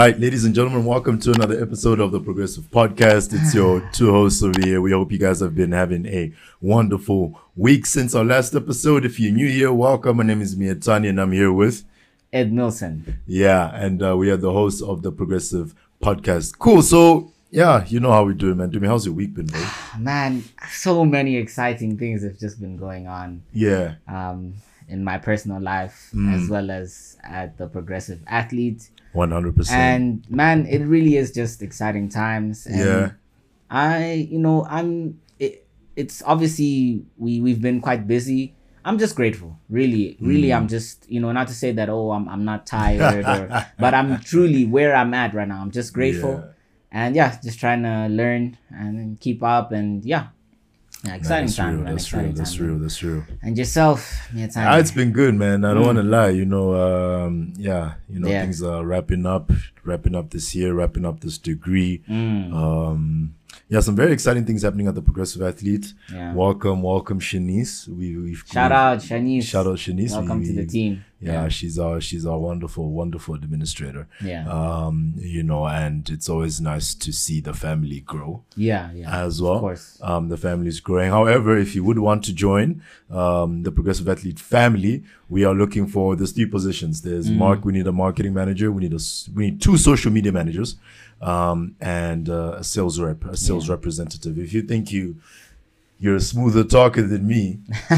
All right, ladies and gentlemen, welcome to another episode of the Progressive Podcast. It's your two hosts over here. We hope you guys have been having a wonderful week since our last episode. If you're new here, welcome. My name is Mietani and I'm here with Edmilson. Yeah, and uh, we are the hosts of the Progressive Podcast. Cool. So yeah, you know how we do, it, man. Dumi, how's your week been, bro? Man, so many exciting things have just been going on. Yeah. Um, in my personal life Mm. as well as at the progressive athlete. One hundred percent. And man, it really is just exciting times. And Yeah. I, you know, I'm. It, it's obviously we we've been quite busy. I'm just grateful, really, really. Mm. I'm just, you know, not to say that oh, I'm I'm not tired, or, but I'm truly where I'm at right now. I'm just grateful, and yeah, just trying to learn and keep up, and yeah, yeah exciting that's time, real. man. That's real. exciting That's time. real. That's real. And yourself, Mia Ah, it's been good, man. I don't Mm. want to lie. You know, um, yeah, you know, Yeah. things are wrapping up, wrapping up this year, wrapping up this degree. Mm, Um, yeah, some very exciting things happening at the Progressive Athlete. yeah. Welcome, welcome, Shanice. We, we've Shout out, Shanice. shout out, Shanice. Welcome We- to the team. Yeah, she's our she's our wonderful, wonderful administrator. Yeah. Um, you know, and it's always nice to see the family grow Yeah, yeah. as well. Of course. Um, the family is growing. However, if you would want to join um, the Progressive Athlete family, we are looking for there's three positions. There's Mm. Mark. We need a marketing manager. We need a we need two social media managers, um, and uh, a sales rep, a sales Yeah. representative. If you think you you're a smoother talker than me,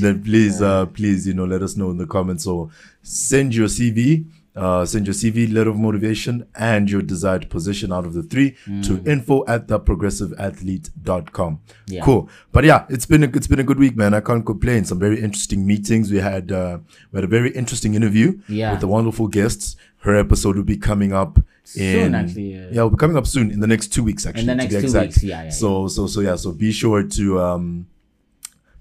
then please, uh, please, you know, let us know in the comments or send your CV, uh, send your CV, letter of motivation, and your desired position out of the three to info at the progressiveathlete.com. Yeah. Cool. But yeah, it's been a, it's been a good week, man. I can't complain. Some very interesting meetings. We had, uh, we had a very interesting interview Yeah. with the wonderful guests. Her episode will be coming up Soon, actually, yeah. yeah, will be coming up soon in the next two weeks, actually. In the next two exact. weeks, yeah, yeah, So, so, so yeah, so be sure to, um,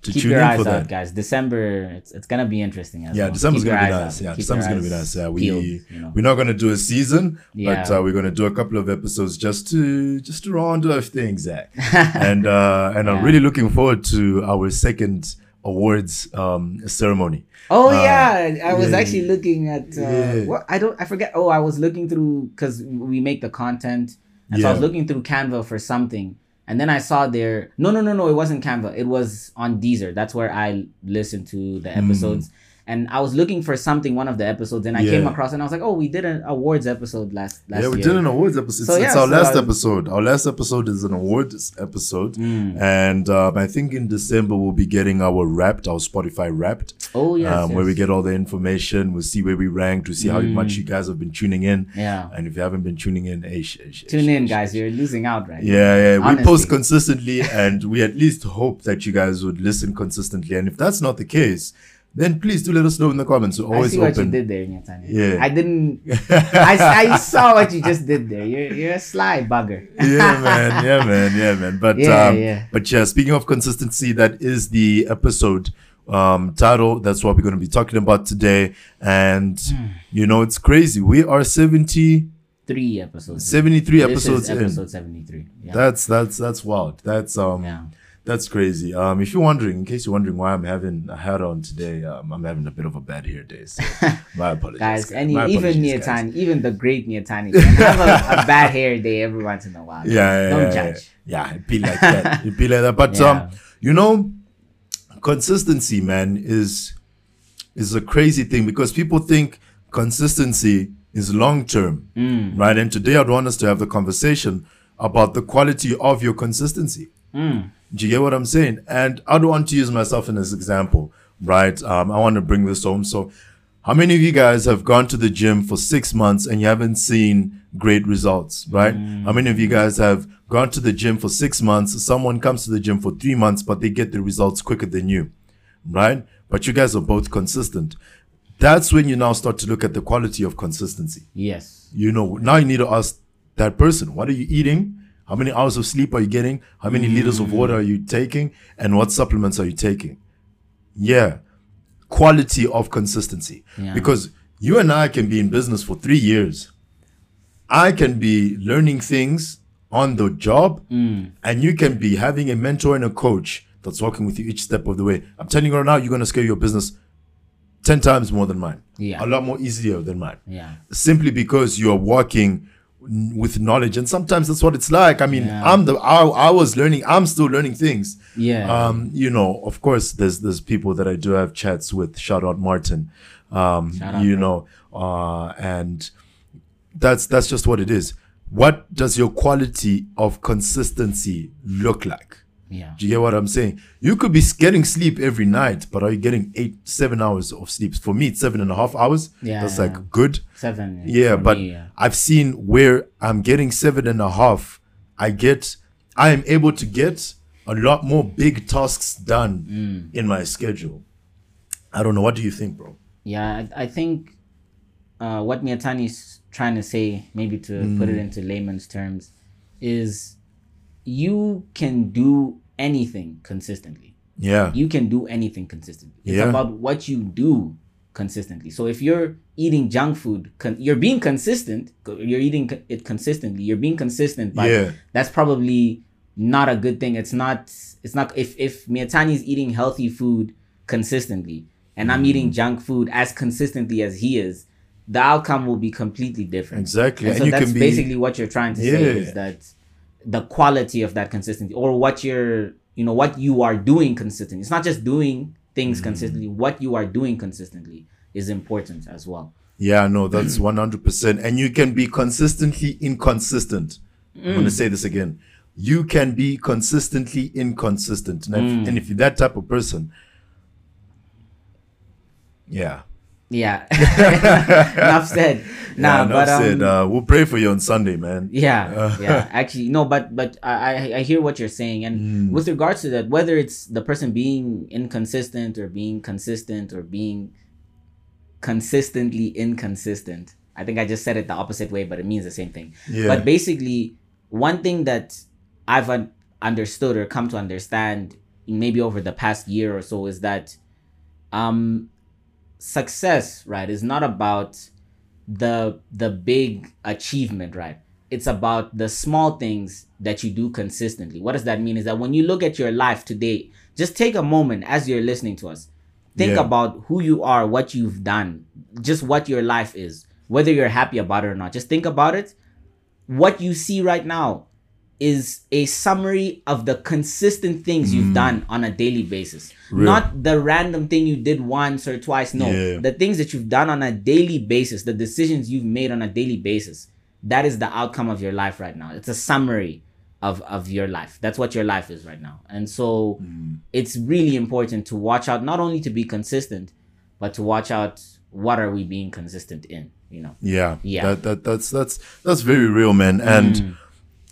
to Keep tune your in eyes for out, that. guys. December, it's, it's gonna be interesting. As Yeah, well. December's gonna be nice. out. Yeah, Keep December's gonna be nice. Yeah, we peeled, you know. we're not gonna do a season, but uh, we're gonna do a couple of episodes just to just to round off things, Zach. and uh, and I'm really looking forward to our second awards um, ceremony. Oh Uh, yeah, I was yeah, actually yeah. looking at uh, Yeah. what I don't I forget. Oh, I was looking through because we make the content, and so I was looking through Canva for something, and then I saw there. No, no, no, no. It wasn't Canva. It was on Deezer. That's where I listened to the episodes. And I was looking for something, one of the episodes, and I came Mm. Across, and I was like, "Oh, we did an awards episode last last yeah, we year." did an awards episode. So, it's, it's our so last episode. Our last episode is an awards episode, Mm. and um, I think in December we'll be getting our Wrapped, our Spotify Wrapped. Oh yes, um, where we get all the information. We'll see where we rank. We'll see how Mm. much you guys have been tuning in. yeah. And if you haven't been tuning in, eh, sh- sh- Tune sh- in, guys. You're losing out right now. Yeah, yeah. We post consistently, and we at least hope that you guys would listen consistently. And if that's not the case, then please do let us know in the comments. We're always I see what you did there, Mietani. Yeah. I didn't. I, I saw what you just did there. You're you're a sly bugger. yeah, man. Yeah, man. Yeah, man. But Yeah, um, yeah. but yeah. Speaking of consistency, that is the episode um title. That's what we're going to be talking about today. And Hmm. you know, it's crazy. We are 70, Three episodes. 73 This episodes episode seventy three. Yeah. That's that's that's wild. That's um yeah. That's crazy. Um if you're wondering, in case you're wondering why I'm having a hat on today, um I'm having a bit of a bad hair day. So my apologies. Guys, any My even. Mietani, even the great Mietani can have a, a bad hair day every once in a while. Yeah, yeah, Don't yeah, judge. Yeah, it'd be like that. It'd be like that. But Yeah. um, you know, consistency, man, is is a crazy thing because people think consistency is long term, Mm. right? And today I'd want us to have the conversation about the quality of your consistency. Mm. Do you get what I'm saying? And I don't want to use myself in this example, right? Um, I want to bring this home. So, how many of you guys have gone to the gym for six months and you haven't seen great results, right? How many of you guys have gone to the gym for six months? Someone comes to the gym for three months, but they get the results quicker than you, right? But you guys are both consistent. That's when you now start to look at the quality of consistency Yes. you know now you need to ask that person what are you eating how many hours of sleep are you getting how many liters of water are you taking and what supplements are you taking yeah quality of consistency Yeah. because you and i can be in business for three years i can be learning things on the job mm. and you can be having a mentor and a coach that's walking with you each step of the way i'm telling you right now you're going to scale your business 10 times more than mine. Yeah. A lot more easier than mine. Yeah. Simply because you're walking n- with knowledge. And sometimes that's what it's like. I mean, Yeah. I'm the, I, I was learning, I'm still learning things. Yeah. Um, you know, of course, there's, there's people that I do have chats with. Shout out Martin. Um, out, you know, uh, and that's, that's just what it is. What does your quality of consistency look like? Yeah. Do you get what I'm saying? You could be getting sleep every night, but are you getting eight, seven hours of sleep? For me, it's seven and a half hours. Yeah, That's yeah. like good. Seven. Yeah, but me, yeah. I've seen where I'm getting seven and a half. I get, I am able to get a lot more big tasks done Mm. in my schedule. I don't know. What do you think, bro? Yeah, I, I think uh, what Mietani's trying to say, maybe to put Mm. it into layman's terms, is you can do anything consistently. Yeah. You can do anything consistently. It's Yeah. about what you do consistently. So if you're eating junk food, con- you're being consistent. You're eating co- it consistently. You're being consistent, but Yeah. that's probably not a good thing. It's not. It's not. If if is eating healthy food consistently, and I'm eating Mm. junk food as consistently as he is, the outcome will be completely different. Exactly. And And so that's be- basically what you're trying to say is that the quality of that consistency, or what you're, you know, what you are doing consistently. It's not just doing things Mm. consistently. What you are doing consistently is important as well. Yeah, no, that's 100%. And you can be consistently inconsistent. I'm Mm. going to say this again. You can be consistently inconsistent. And, Mm. if, and if you're that type of person, yeah. Yeah. Enough said. Nah, yeah, but enough um, said. Uh, we'll pray for you on Sunday, man. Yeah, yeah. Actually, no, but but I I- I hear what you're saying, and Mm. with regards to that, whether it's the person being inconsistent or being consistent or being consistently inconsistent, I think I just said it the opposite way, but it means the same thing. Yeah. But basically, one thing that I've un- understood or come to understand, maybe over the past year or so, is that um, success, right, is not about the the big achievement, right? It's about the small things that you do consistently. What does that mean? Is that when you look at your life today, just take a moment as you're listening to us. Think Yeah. about who you are, what you've done, just what your life is, whether you're happy about it or not. Just think about it. What you see right now is a summary of the consistent things you've done on a daily basis. Mm. Real. Not the random thing you did once or twice. No, Yeah. the things that you've done on a daily basis, the decisions you've made on a daily basis, that is the outcome of your life right now. It's a summary of, of your life. That's what your life is right now. And so Mm. it's really important to watch out, not only to be consistent, but to watch out what are we being consistent in, you know? Yeah, Yeah. That, that that's that's that's very real, man. And Mm.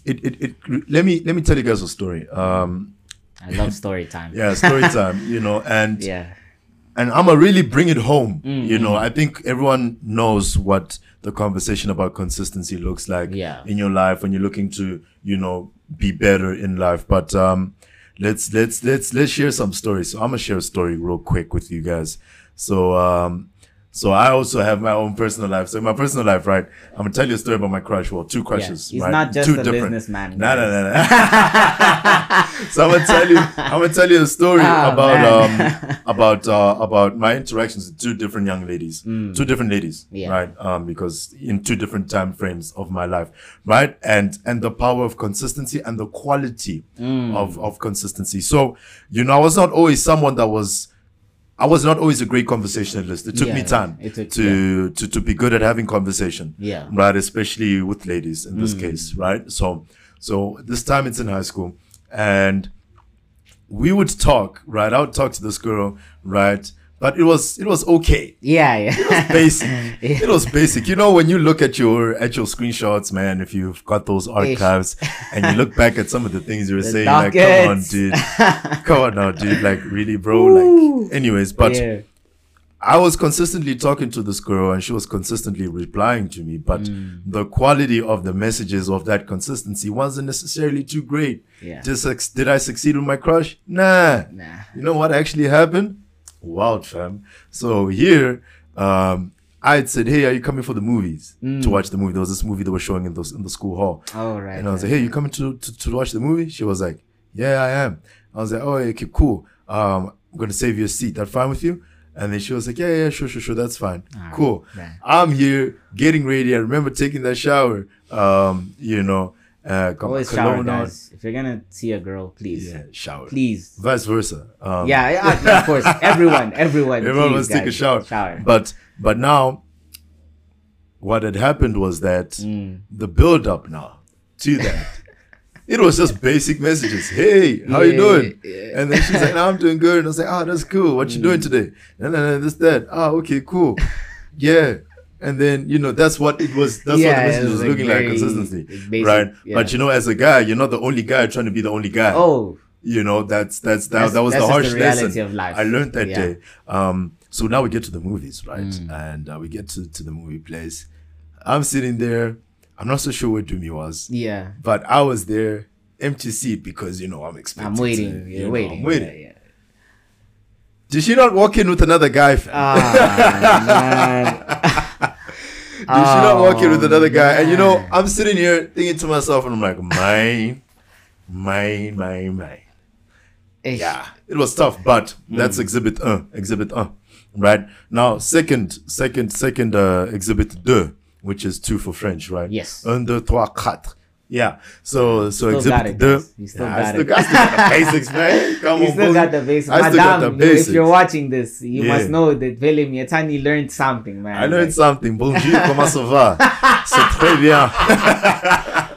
It, it it let me let me tell you guys a story. Um, I love story time. yeah, story time. You know, and Yeah. and I'm gonna really bring it home. Mm, You know, I think everyone knows what the conversation about consistency looks like Yeah. in your life when you're looking to, you know, be better in life. But um, let's let's let's let's share some stories. So I'm gonna share a story real quick with you guys. So um, so I also have my own personal life. So in my personal life, right, I'm gonna tell you a story about my crush. Well, two crushes. He's right? not just two a businessman, No, no, no, no. so I'm gonna tell you. I'm gonna tell you a story Oh, about um about uh about my interactions with two different young ladies, two different ladies, Mm. Yeah. right? Um, because in two different time frames of my life, right? And and the power of consistency and the quality Mm. of of consistency. So you know, I was not always someone that was. I was not always a great conversationalist. It took Yeah, me time took- to, to to be good at having conversation Yeah. right especially with ladies in Mm. this case right so so this time it's in high school and we would talk right i would talk to this girl right but it was it was okay Yeah, yeah. basic it was basic you know when you look at your at your screenshots man if you've got those archives and you look back at some of the things you were saying like come on dude come on now dude like really bro Woo. like anyways but yeah. I was consistently talking to this girl and she was consistently replying to me, but the quality of the messages of that consistency wasn't necessarily too great. Yeah. Just suc- did I succeed with my crush? Nah. Nah. You know what actually happened? Wild fam. So here, um, I had said, "Hey, are you coming for the movies to watch the movie?" There was this movie they were showing in the in the school hall, Oh, right. and I was right. like, "Hey, you coming to, to to watch the movie?" She was like, "Yeah, I am." I was like, "Oh, okay, cool. Um, I'm gonna save you a seat. That fine with you?" And then she was like, yeah, yeah, sure, sure, sure, that's fine. Alright, cool. right. I'm here getting ready. I remember taking that shower. Um, you know, uh, Always shower, guys. If you're gonna see a girl, please, Yeah, shower. please. Vice versa. Um, Yeah, yeah, of course. Everyone, everyone. Everyone please, must take a shower. Shower. But but now, what had happened was that Mm. the build up now to that. It was just basic messages. Hey, how you doing? yeah. Mm. And then she's like, no, I'm doing good. And I was like, oh, that's cool. What you doing today? And then this, that. Oh, okay, cool. Yeah. And then, you know, that's what it was. That's Yeah, what the message was was looking very like consistently. basic, right. yeah. But you know, as a guy, you're not the only guy trying to be the only guy. oh, You know, that's, that's, that, That's- that was that's the harsh the reality lesson of life. I learned that Yeah. day. Um, so now we get to the movies, right? Mm. And uh, we get to, to the movie place. I'm sitting there. I'm not so sure where Dumi was, yeah. but I was there, empty seat because you know I'm expecting. I'm waiting. To, You're you know, waiting. I'm waiting. Yeah, yeah. Did she not walk in with another guy? fam? Ah, Did she not walk in with Oh, another guy? And you know. I'm sitting here thinking to myself, and I'm like, mine, mine, mine, mine. Yeah, it was tough, but that's Mm. exhibit uh, exhibit uh, right? Now, second, second, second uh, exhibit deux, which is two for French, right? Yes. Un, deux, trois, quatre. Yeah. So, so Still exhibit it, You still yeah, got I still got, I still got the basics, man. Come You on, still got the basics. I still got the you- if you're watching this, you Yeah. must know that Willem Yatani learned something, man. I learned Like, something. Bonjour, comment ça va? C'est très bien.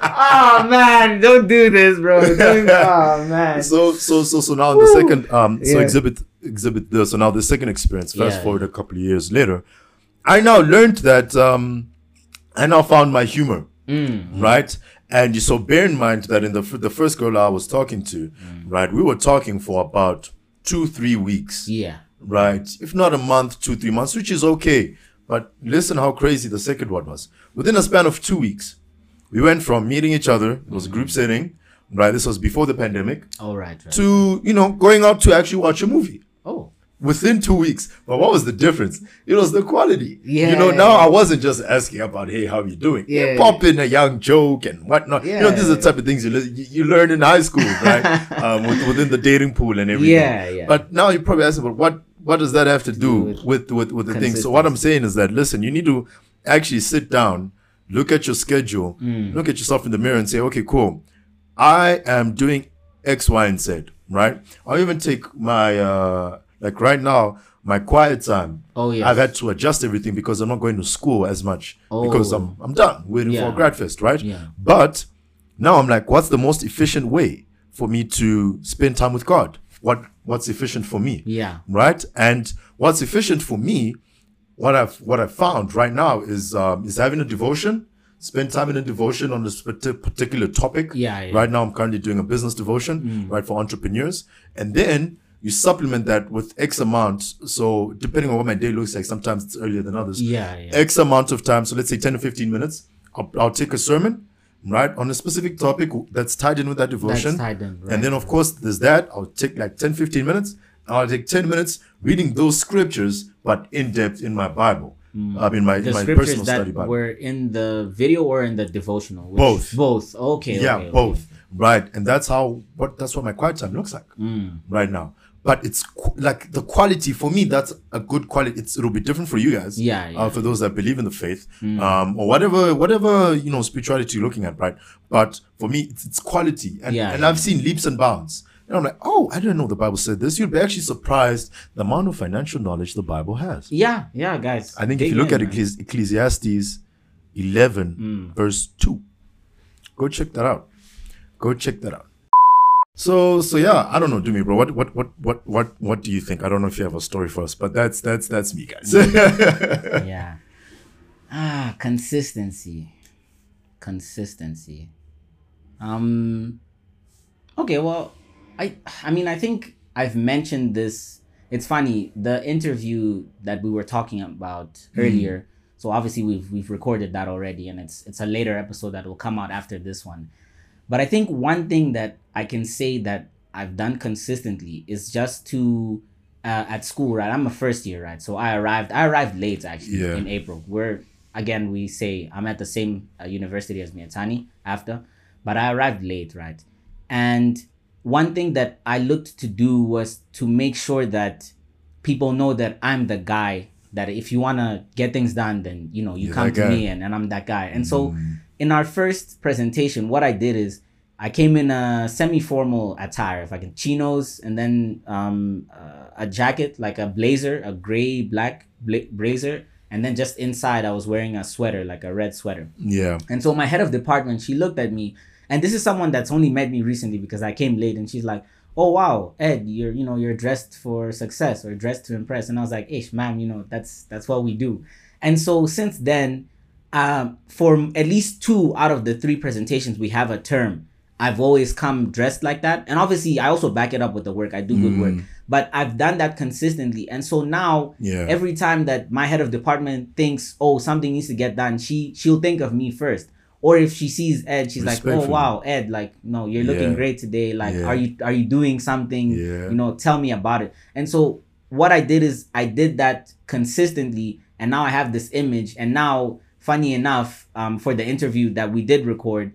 oh man, don't do this, bro. Don't, oh man. so so so so now the second um so Yeah. exhibit exhibit this so now the second experience fast forward a couple of years later i now learned that um i now found my humor Mm. right and you so bear in mind that in the the first girl i was talking to Mm. right we were talking for about two three weeks Yeah. right? If not a month, two, three months, which is okay. But listen how crazy the second one was. Within a span of two weeks, we went from meeting each other, it was a group setting, right? This was before the pandemic, All right. right. to, you know, going out to actually watch a movie. Oh. Within two weeks. But what was the difference? It was the quality. Yeah. You know, now I wasn't just asking about, hey, how you doing? Yeah. pop in a young joke and whatnot. Yeah. You know, these are the type of things you, you learn in high school, right? um, with, within the dating pool and everything. Yeah, yeah. But now you probably ask, but what what does that have to do with with with, with the thing? So what I'm saying is that listen, you need to actually sit down, look at your schedule, Mm. look at yourself in the mirror, and say, okay, cool, I am doing X, Y, and Z, right? I'll even take my uh like right now my quiet time. Oh, yeah, I've had to adjust everything because I'm not going to school as much because Oh. I'm I'm done waiting for Yeah. a grad fest, right? Yeah. But now I'm like, what's the most efficient way for me to spend time with God? What what's efficient for me? Yeah. Right? And what's efficient for me, what I've what I've found right now is um, is having a devotion. Spend time in a devotion on this particular topic. Yeah, yeah. Right now, I'm currently doing a business devotion, right, for entrepreneurs. And then you supplement that with X amount. So depending on what my day looks like, sometimes it's earlier than others. Yeah, yeah. X amount of time. So let's say 10 to 15 minutes. I'll, I'll take a sermon, right, on a specific topic that's tied in with that devotion. tied in, right. And then, of course, there's that. I'll take like 10, 15 minutes. I'll take 10 minutes reading those scriptures, but in depth in my Bible. I mean, my, Mm. the my personal study that Bible. were in the video or in the devotional? Which- Both. Both. Okay. yeah, okay, okay. both. Right. And that's how, what, that's what my quiet time looks like Mm. right now. But it's qu- like the quality for me, that's a good quality. It's, it'll be different for you guys. Yeah, yeah. Uh, for those that believe in the faith, um, or whatever, whatever, you know, spirituality you're looking at, right? But for me, it's, it's quality. And, Yeah, and yeah. I've seen leaps and bounds. And I'm like, oh, I didn't know the Bible said this. You'd be actually surprised the amount of financial knowledge the Bible has. Yeah, yeah, guys. I think if you look in, at. Ecclesi- Ecclesiastes 11, Mm. verse 2, go check that out. Go check that out. So, so yeah, I don't know, Dumi, bro. What, what, what, what, what, what do you think? I don't know if you have a story for us, but that's, that's, that's me, guys. yeah. Ah, consistency. Consistency. Um Okay, well, I I mean, I think I've mentioned this. It's funny, the interview that we were talking about earlier. So obviously we've we've recorded that already and it's it's a later episode that will come out after this one. But I think one thing that I can say that I've done consistently is just to uh, at school, right? I'm a first year, right? So I arrived. I arrived late actually Yeah. in April. Where again we say I'm at the same uh, university as Mietani after, but I arrived late, right? And one thing that I looked to do was to make sure that people know that I'm the guy that if you want to get things done, then you know you You're come to guy. me and, and I'm that guy. And so in our first presentation, what I did is I came in a semi-formal attire, if I can, chinos, and then um, uh, a jacket like a blazer, a gray black bla- blazer, and then just inside I was wearing a sweater, like a red sweater. Yeah. And so my head of department, she looked at me, and this is someone that's only met me recently because I came late, and she's like, "Oh wow, Ed, you're you know you're dressed for success or dressed to impress," and I was like, "Ish, ma'am, you know that's that's what we do." And so since then, um, for at least two out of the three presentations, we have a term. I've always come dressed like that, and obviously I also back it up with the work. I do good work, but I've done that consistently, and so now Yeah. every time that my head of department thinks, oh, something needs to get done, she she'll think of me first. Or if she sees Ed, she's like, oh wow, Ed, like no, you're looking Yeah. great today. Like, Yeah. are you are you doing something? You know, tell me about it. And so what I did is I did that consistently, and now I have this image. And now, funny enough, um, for the interview that we did record,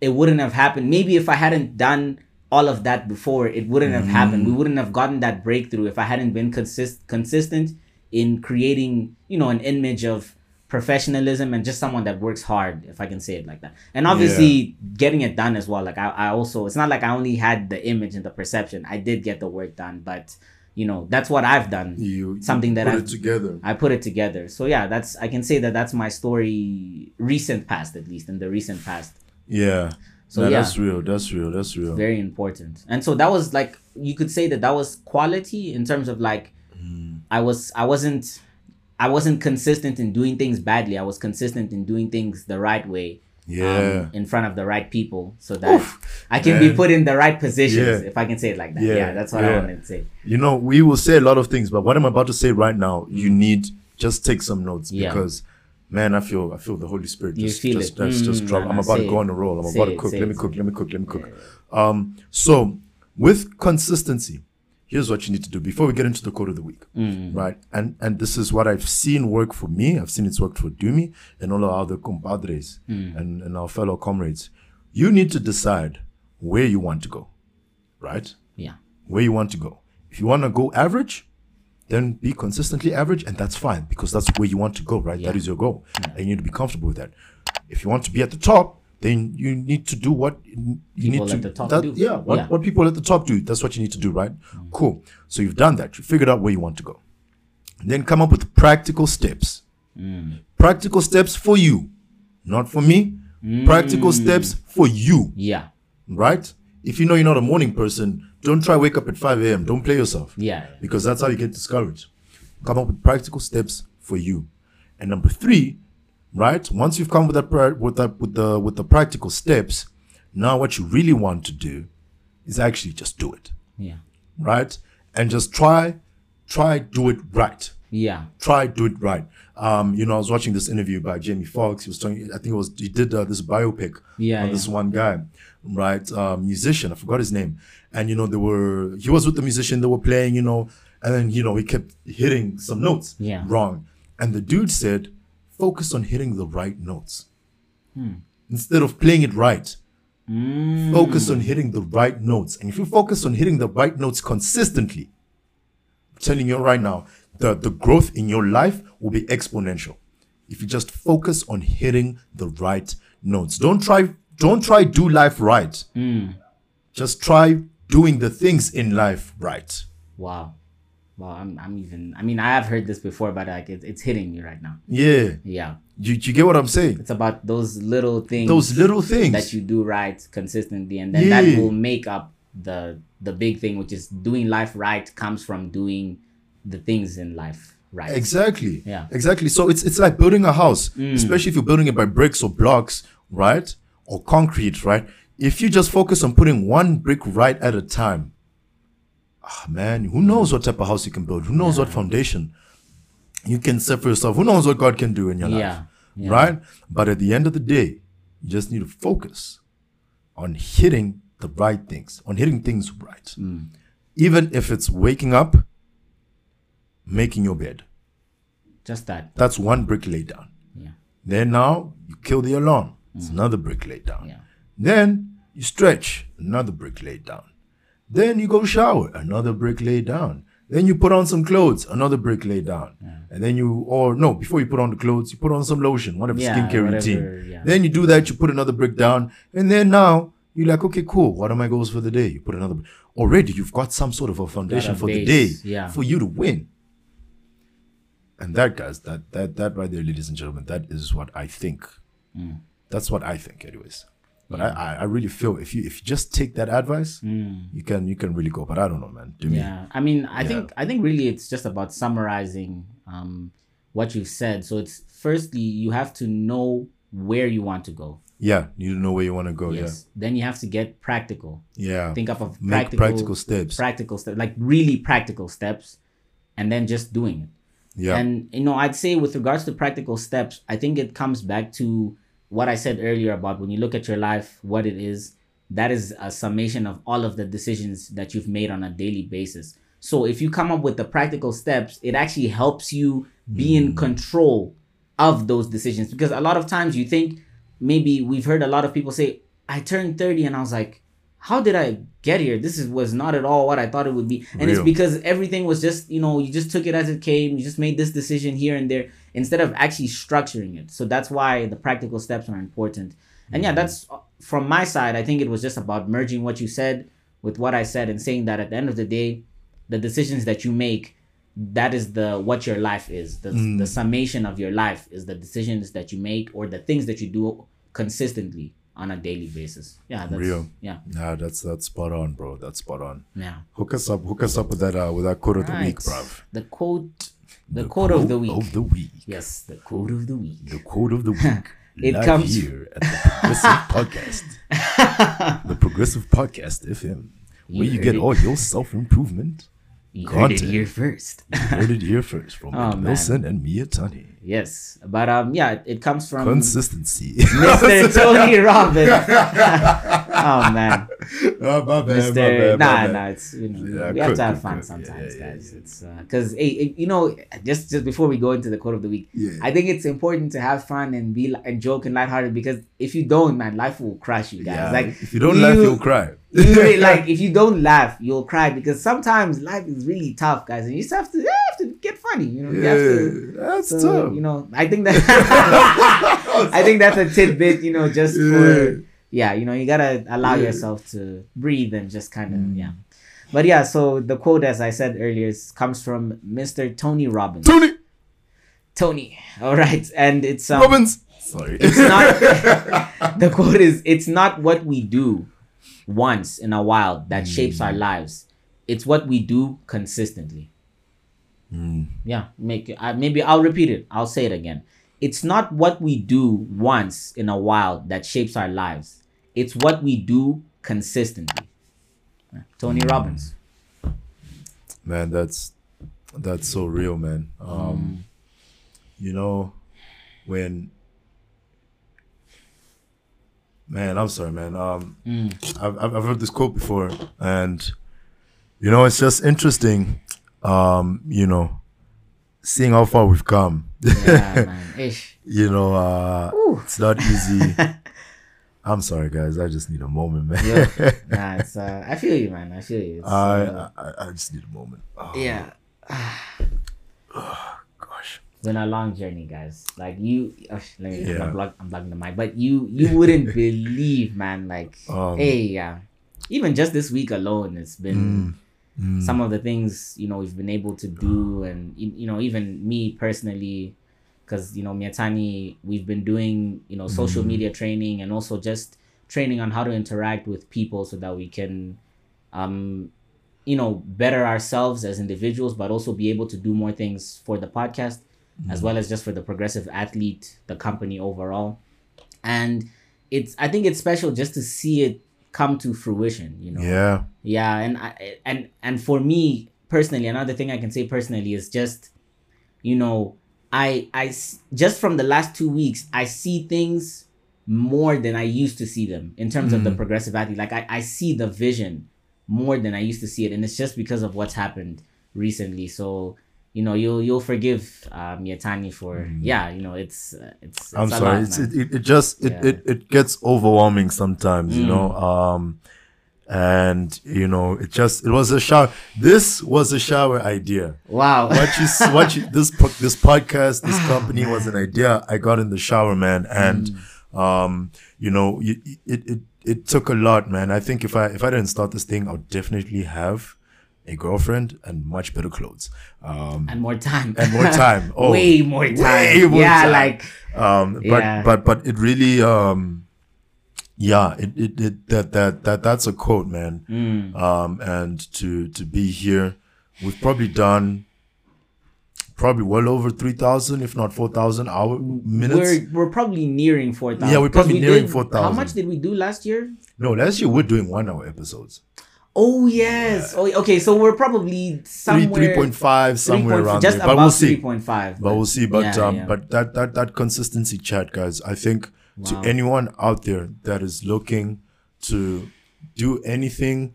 it wouldn't have happened. Maybe if I hadn't done all of that before, it wouldn't have happened. We wouldn't have gotten that breakthrough if I hadn't been consist consistent in creating, you know, an image of professionalism and just someone that works hard, if I can say it like that. And obviously getting it done as well. Like I, I also it's not like I only had the image and the perception. I did get the work done, but you know, that's what I've done. You Something that put I've- it together. I put it together. So yeah, that's I can say that that's my story recent past at least in the recent past. Yeah. So, No, yeah. that's real. That's real. That's real. Very important. And so that was like you could say that that was quality in terms of like mm. I was I wasn't I wasn't consistent in doing things badly. I was consistent in doing things the right way. Yeah. Um, in front of the right people so that I can be put in the right positions Yeah. if I can say it like that. Yeah, Yeah, that's what I yeah. wanted to say. You know, we will say a lot of things, but what I'm about to say right now, you need just take some notes Mm. Because, man, I feel I feel the Holy Spirit You just feel just it. just, just Mm, drop. nah, I'm about to go it. on a roll. I'm Say about to it, cook. Let me cook. Let me cook. Let me cook. Um, so with consistency, here's what you need to do before we get into the quote of the week, Mm. right? And and this is what I've seen work for me. I've seen it's worked for Dumi and all our other compadres Mm. and, and our fellow comrades. You need to decide where you want to go, right? Yeah. where you want to go. If you want to go average, then be consistently average, and that's fine because that's where you want to go, right? That Yeah. is your goal, and you need to be comfortable with that. If you want to be at the top, then you need to do what you People need to. at the top that- do. Yeah, what, Yeah. what people at the top do. That's what you need to do, right? Cool. So you've done that. You figured out where you want to go. Then come up with practical steps. Mm. Practical steps for you, not for me. Practical Mm. steps for you Yeah. right? If you know you're not a morning person, don't try wake up at 5 a.m. Don't play yourself. Yeah. Because that's how you get discouraged. Come up with practical steps for you. And number three, right? Once you've come with that with that with the with the practical steps, now what you really want to do is actually just do it. Yeah. Right? And just try, try do it right Yeah. try do it right. Um, you know, I was watching this interview by Jamie Foxx. He was talking. I think it was he did uh, this biopic Yeah, on yeah. this one guy, right? Uh, musician. I forgot his name. And you know, they were he was with the musician. They were playing. You know, and then you know he kept hitting some notes Yeah. wrong. And the dude said, focus on hitting the right notes Hmm. instead of playing it right. Mm. Focus on hitting the right notes. And if you focus on hitting the right notes consistently, I'm telling you right now, the, the growth in your life will be exponential. If you just focus on hitting the right notes. Don't try don't try do life right. Just try doing the things in life right. Wow. Wow. I'm, I'm even, I mean, I have heard this before, but like it, it's hitting me right now. Yeah. Yeah. You, you get what I'm saying? It's about those little things. Those little things. that you do right consistently and then Yeah. that will make up the the big thing which is doing life right comes from doing the things in life right Exactly. Yeah. Exactly. So it's it's like building a house, Mm. especially if you're building it by bricks or blocks, right? Or concrete, right? If you just focus on putting one brick right at a time, ah man, who knows what type of house you can build? Who knows what foundation you can set for yourself? Who knows what God can do in your Yeah. life? Yeah. Right? But at the end of the day, you just need to focus on hitting the right things, on hitting things right. Mm. Even if it's waking up, making your bed. just that That's one brick laid down. yeah Then now you kill the alarm. It's another brick laid down. yeah Then you stretch. Another brick laid down. Then you go shower. Another brick laid down. Then you put on some clothes, another brick laid down. And then you, or no, before you put on the clothes, you put on some lotion, whatever Yeah, skincare whatever, routine. yeah. Then you do that, you put another brick down. And then now you're like, okay, cool. What are my goals for the day? You put another, already you've got some sort of a foundation for the day yeah. for you to win. And that, guys, that, that, that right there, ladies and gentlemen, that is what I think. Mm. That's what I think, anyways. But I, I, I really feel if you if you just take that advice, you can you can really go. But I don't know, man. Me, Mm. Yeah, I mean, I think I think really it's just about summarizing um, what you've said. So it's firstly you have to know where you want to go. yeah, you need to know where you want to go. Yes. Then you have to get practical. Yeah, yeah. Think up of Make practical, practical steps. practical steps, like really practical steps, and then just doing it. yeah, And you know, I'd say with regards to practical steps, I think it comes back to what I said earlier about when you look at your life, what it is, that is a summation of all of the decisions that you've made on a daily basis. So if you come up with the practical steps, it actually helps you be in mm. control of those decisions because a lot of times you think maybe we've heard a lot of people say I turned 30 and I was like how did I get here? This is was not at all what I thought it would be. And it's because everything was just, you know, you just took it as it came. You just made this decision here and there instead of actually structuring it. So that's why the practical steps are important. And yeah, that's uh, from my side. I think it was just about merging what you said with what I said and saying that at the end of the day, the decisions that you make, that is the what your life is. The, the summation of your life is the decisions that you make or the things that you do consistently on a daily basis. Yeah, that's Real. yeah. Nah, that's that's spot on, bro. That's spot on. Yeah. Hook us up, hook us up with that uh with that quote of the week, bro. The quote the, quote of the week. Of the week. yes, the quote of the week. The quote of the week. It live comes- here at the Progressive Podcast. the Progressive Podcast FM. Where You you get it. all your self improvement. You heard it Content. here first. Heard it here first from Oh. Wilson and Mietani. Yes. But um yeah, it, it comes from Consistency. Mr. Tony Robbins. oh man. oh, my bad, my Mr. bad, my nah, bad. nah, it's you know Yeah, we have to have cook, fun. Yeah, sometimes, yeah, yeah, guys. yeah. It's because hey, you know just just before we go into the quote of the week, Yeah. I think it's important to have fun and be and joke and lighthearted because if you don't, man, life will crush you guys. Yeah, Like if you don't laugh, you'll cry. you really, like if you don't laugh, you'll cry because sometimes life is really tough, guys, and you just have to you have to get funny. You know, you have to. Yeah, that's So, tough. You know, I think that I think that's a tidbit. You know, just Yeah. for yeah, you know, you gotta allow yourself to breathe and just kind of Mm. yeah. But yeah, so the quote, as I said earlier, is, comes from Mr. Tony Robbins. Tony Tony, all right, and it's um, Robbins. Sorry. it's not the quote is it's not what we do once in a while that shapes our lives it's what we do consistently Mm. yeah make uh, maybe i'll repeat it. I'll say it again. It's not what we do once in a while that shapes our lives. It's what we do consistently. Tony robbins. Man that's that's so real man. Um you know when man i'm sorry man. Um I've, I've I've heard this quote before and you know it's just interesting um you know seeing how far we've come. Yeah man. You know uh it's not easy. I'm sorry guys. I just need a moment man. Yeah. Nah, it's, uh, i feel you man. I feel you. I, uh, I i just need a moment. Oh, yeah. gosh. It's been a long journey, guys. Like you, oh, let me, Yeah. I'm, block, I'm blocking the mic, but you, you wouldn't believe, man. Like, Um, hey, yeah. Even just this week alone, it's been mm, Mm. some of the things you know we've been able to do, ah. and you know even me personally, because you know Mietani, we've been doing you know social mm. media training and also just training on how to interact with people so that we can, um, you know, better ourselves as individuals, but also be able to do more things for the podcast as mm. well as just for the progressive athlete, the company overall. And it's I think it's special just to see it come to fruition, you know. yeah Yeah, and I, and and for me personally, another thing I can say personally is just, you know, i i just from the last two weeks, I see things more than I used to see them in terms of the mm. progressive athlete. Like I, I see the vision more than I used to see it, and it's just because of what's happened recently. So you know, you'll you'll forgive Mietani for yeah, you know, it's it's. it's I'm sorry. lot, it's, it, it, it just it, Yeah. it, it gets overwhelming sometimes, you Mm. know. Um, and you know it just it was a shower. This was a shower idea. Wow. What you what you this this podcast this company was an idea I got in the shower, man, and um you know you, it it it took a lot, man. I think if I if I didn't start this thing, I would definitely have a girlfriend and much better clothes. Um, and more time. and more time. Oh, way more time. way more yeah, time. like um but Yeah. but but it really um yeah it, it it that that that that's a quote man mm, um and to to be here we've probably done probably well over 3000 if not 4000 hour minutes we're we're probably nearing four thousand. Yeah, we're probably nearing 4,000. How much did we do last year? no last year we're doing one hour episodes Oh yes. Oh okay. So we're probably three somewhere 3.5 somewhere 3.5 around just there but we'll see three point five. but we'll see but yeah, um yeah. but that that that consistency chat guys i think to anyone out there that is looking to do anything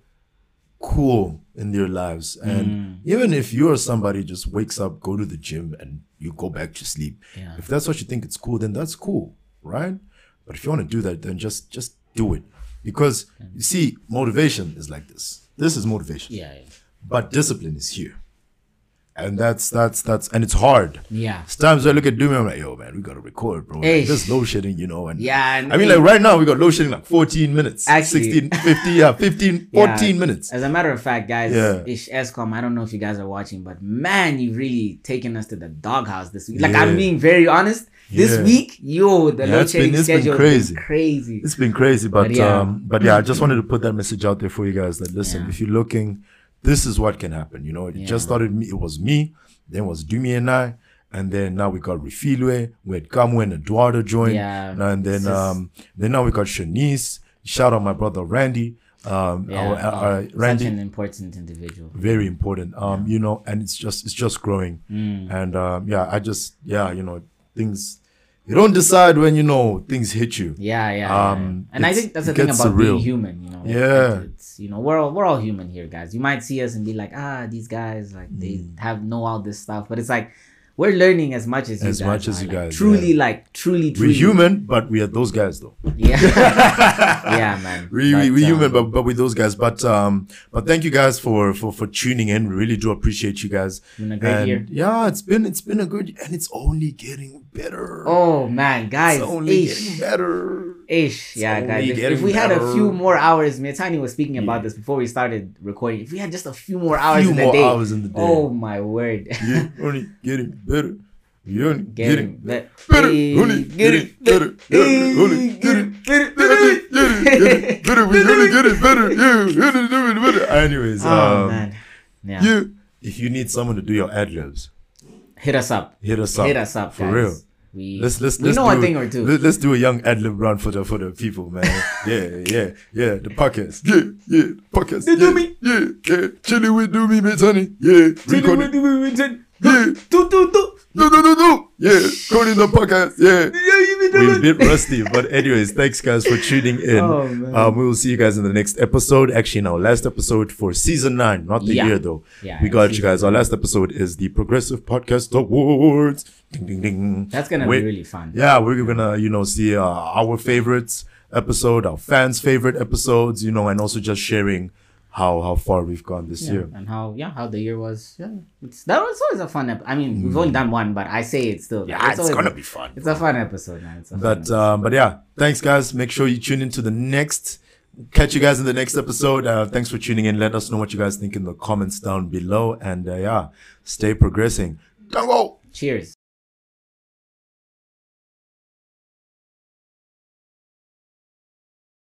cool in their lives and Mm. even if you're somebody just wakes up go to the gym and you go back to sleep Yeah. if that's what you think it's cool then that's cool right but if you want to do that then just just do it because mm. you see motivation is like this. This is motivation. Yeah, yeah. but discipline is here and that's that's that's and it's hard Yeah. it's times I look at Doom I'm like, yo, man, we gotta record, bro. Like, there's load shedding, you know. And Yeah, and I mean, like right now we got low shedding like 14 minutes, Actually- 16, 15, yeah, 15, Yeah. 14 minutes. As a matter of fact, guys, Yeah. Ish Eskom, I don't know if you guys are watching, but man, you've really taken us to the doghouse this week. Like Yeah. I'm being very honest. This week, yo, the Yeah, load it's been- shedding it's been schedule crazy. been crazy. It's been crazy, but, But yeah. um, but yeah, I just wanted to put that message out there for you guys that listen, if you're looking, this is what can happen. You know, it Yeah. just started me, it was me, then was Dumi and I, and then now we got Refilwe, we had Kamwe and Eduardo joined, Yeah. and then um, then now we got Shanice. Shout out my brother Randy. Um, Yeah, our, our, Randy, such an important individual. very important um you know and it's just it's just growing Mm. and um yeah i just yeah you know things you don't decide when you know things hit you Yeah, yeah. Um, yeah. And I think that's the thing about surreal. being human, you know. Yeah. It's you know, we're all we're all human here, guys. You might see us and be like, ah, these guys like they Mm. have know all this stuff, but it's like we're learning as much as you As guys much as are, you like, guys, truly, like truly, truly. we're human but we are those guys though Yeah, yeah, man. we, we, But, we um, human but, but with those guys but um but thank you guys for for for tuning in we really do appreciate you guys Been a great and year. yeah it's been it's been a good and it's only getting better Oh man, guys, it's only ish, getting better ish, yeah, guys. If, if we had a few more hours, Mietani was speaking about this before we started recording. If we had just a few more hours few in the day, hours in the day oh my word, You're only getting better. You're only getting getting better, better. Only getting better. Yeah, only getting better. Getting better. We only getting better. Yeah, only getting better. Anyways, Oh um, man, yeah. you if you need someone to do your ad libs, Hit us up. hit us up. Hit us up, for guys. real. We Let's let's we let's know do, a thing or two. Let, us do a young ad lib run for the for the people, man. yeah, yeah, yeah. The podcast. Yeah, yeah. The podcast. The yeah, Dumi. Yeah, yeah. Chilling with Dumi, mate, honey. Yeah. Recording. Yeah. Do, do, do. No, no, no, no. Yeah. Coding the podcast. Yeah. yeah We're a bit rusty, but anyways, thanks guys for tuning in. Oh, um, we will see you guys in the next episode. Actually, in our last episode for season nine, not the Yeah. year though. Yeah, we got you guys. Our last episode is the Progressive Podcast Awards. Ding, ding, ding. That's gonna Wait- be really fun. Yeah, we're gonna you know see uh, our favorites episode, our fans' favorite episodes, you know, and also just sharing how how far we've gone this Yeah, year. and how yeah how the year was yeah it's that was always a fun ep- I mean we've only done one but I say it's still Mm. Yeah, it's always gonna a- be fun. it's a fun episode man it's a But episode. um, but yeah, thanks guys. Make sure you tune into the next. Catch you guys in the next episode. Uh, thanks for tuning in. Let us know what you guys think in the comments down below. And uh, yeah, stay progressing. Tango. cheers